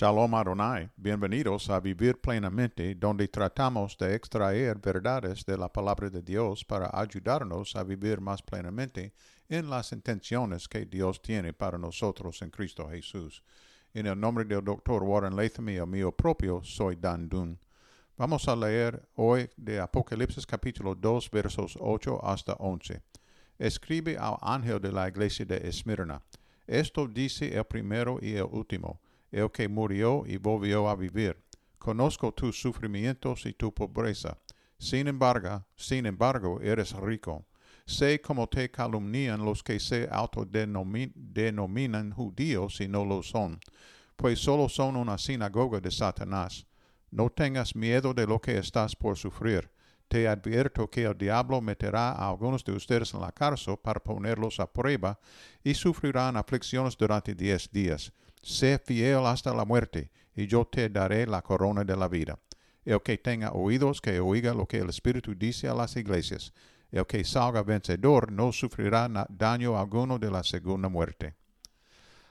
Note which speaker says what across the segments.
Speaker 1: Shalom Adonai, bienvenidos a Vivir Plenamente, donde tratamos de extraer verdades de la palabra de Dios para ayudarnos a vivir más plenamente en las intenciones que Dios tiene para nosotros en Cristo Jesús. En el nombre del doctor Warren Latham y el mío propio, soy Dan Dun. Vamos a leer hoy de Apocalipsis capítulo 2 versos 8 hasta 11. Escribe al ángel de la iglesia de Esmirna. Esto dice el primero y el último el que murió y volvió a vivir. Conozco tus sufrimientos y tu pobreza. Sin embargo, sin embargo, eres rico. Sé cómo te calumnian los que se autodenominan judíos y no lo son, pues solo son una sinagoga de Satanás. No tengas miedo de lo que estás por sufrir. Te advierto que el diablo meterá a algunos de ustedes en la cárcel para ponerlos a prueba y sufrirán aflicciones durante diez días sé fiel hasta la muerte, y yo te daré la corona de la vida. El que tenga oídos, que oiga lo que el Espíritu dice a las iglesias. El que salga vencedor no sufrirá daño alguno de la segunda muerte.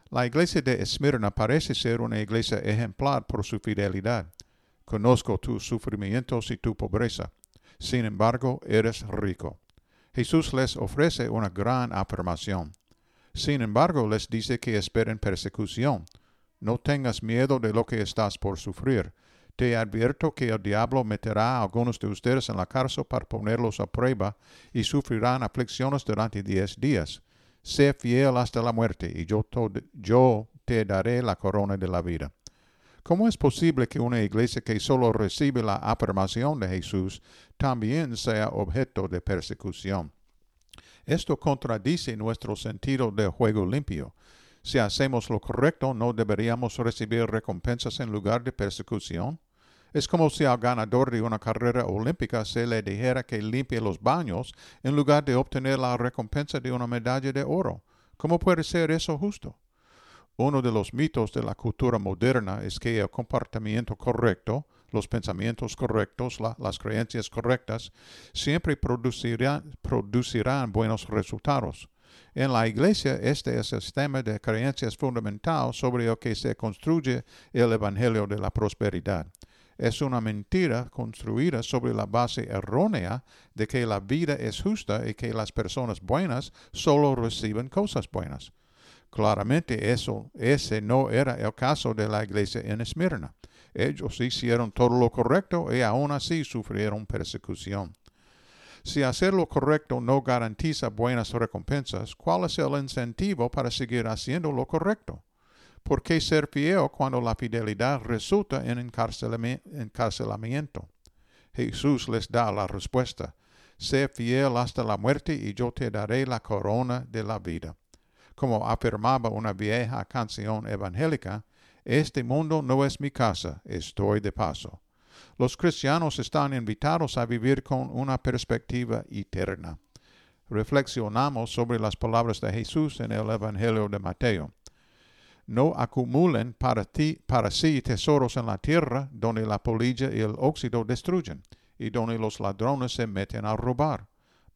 Speaker 1: La iglesia de Esmirna parece ser una iglesia ejemplar por su fidelidad. Conozco tus sufrimientos y tu pobreza. Sin embargo, eres rico. Jesús les ofrece una gran afirmación. Sin embargo, les dice que esperen persecución. No tengas miedo de lo que estás por sufrir. Te advierto que el diablo meterá a algunos de ustedes en la cárcel para ponerlos a prueba y sufrirán aflicciones durante diez días. Sé fiel hasta la muerte y yo, yo te daré la corona de la vida. ¿Cómo es posible que una iglesia que solo recibe la afirmación de Jesús también sea objeto de persecución? Esto contradice nuestro sentido de juego limpio. Si hacemos lo correcto, ¿no deberíamos recibir recompensas en lugar de persecución? Es como si al ganador de una carrera olímpica se le dijera que limpie los baños en lugar de obtener la recompensa de una medalla de oro. ¿Cómo puede ser eso justo? Uno de los mitos de la cultura moderna es que el comportamiento correcto los pensamientos correctos, las creencias correctas, siempre producirán, producirán buenos resultados. En la iglesia, este es el sistema de creencias fundamental sobre el que se construye el Evangelio de la Prosperidad. Es una mentira construida sobre la base errónea de que la vida es justa y que las personas buenas solo reciben cosas buenas. Claramente eso, ese no era el caso de la iglesia en Esmirna. Ellos hicieron todo lo correcto y aún así sufrieron persecución. Si hacer lo correcto no garantiza buenas recompensas, ¿cuál es el incentivo para seguir haciendo lo correcto? ¿Por qué ser fiel cuando la fidelidad resulta en encarcelamiento? Jesús les da la respuesta. Sé fiel hasta la muerte y yo te daré la corona de la vida. Como afirmaba una vieja canción evangélica, este mundo no es mi casa, estoy de paso. Los cristianos están invitados a vivir con una perspectiva eterna. Reflexionamos sobre las palabras de Jesús en el Evangelio de Mateo. No acumulen para, ti, para sí tesoros en la tierra, donde la polilla y el óxido destruyen, y donde los ladrones se meten a robar.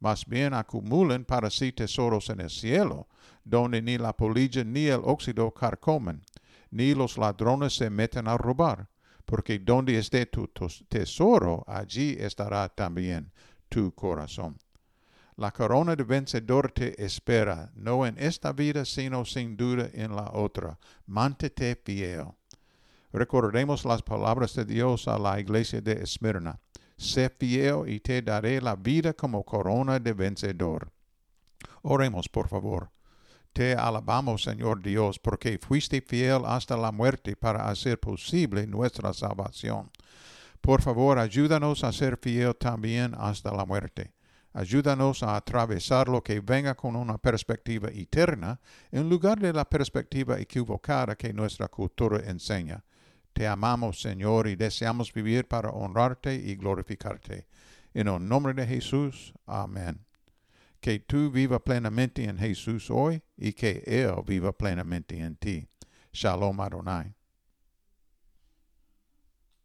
Speaker 1: Más bien acumulen para sí tesoros en el cielo, donde ni la polilla ni el óxido carcomen, ni los ladrones se meten a robar, porque donde esté tu tesoro, allí estará también tu corazón. La corona de vencedor te espera, no en esta vida, sino sin duda en la otra. Mántete fiel. Recordemos las palabras de Dios a la iglesia de Esmirna. Sé fiel y te daré la vida como corona de vencedor. Oremos, por favor. Te alabamos, Señor Dios, porque fuiste fiel hasta la muerte para hacer posible nuestra salvación. Por favor, ayúdanos a ser fiel también hasta la muerte. Ayúdanos a atravesar lo que venga con una perspectiva eterna en lugar de la perspectiva equivocada que nuestra cultura enseña. Te amamos, Señor, y deseamos vivir para honrarte y glorificarte. En el nombre de Jesús. Amén que tú viva plenamente en Jesús hoy y que Él viva plenamente en ti. Shalom Adonai.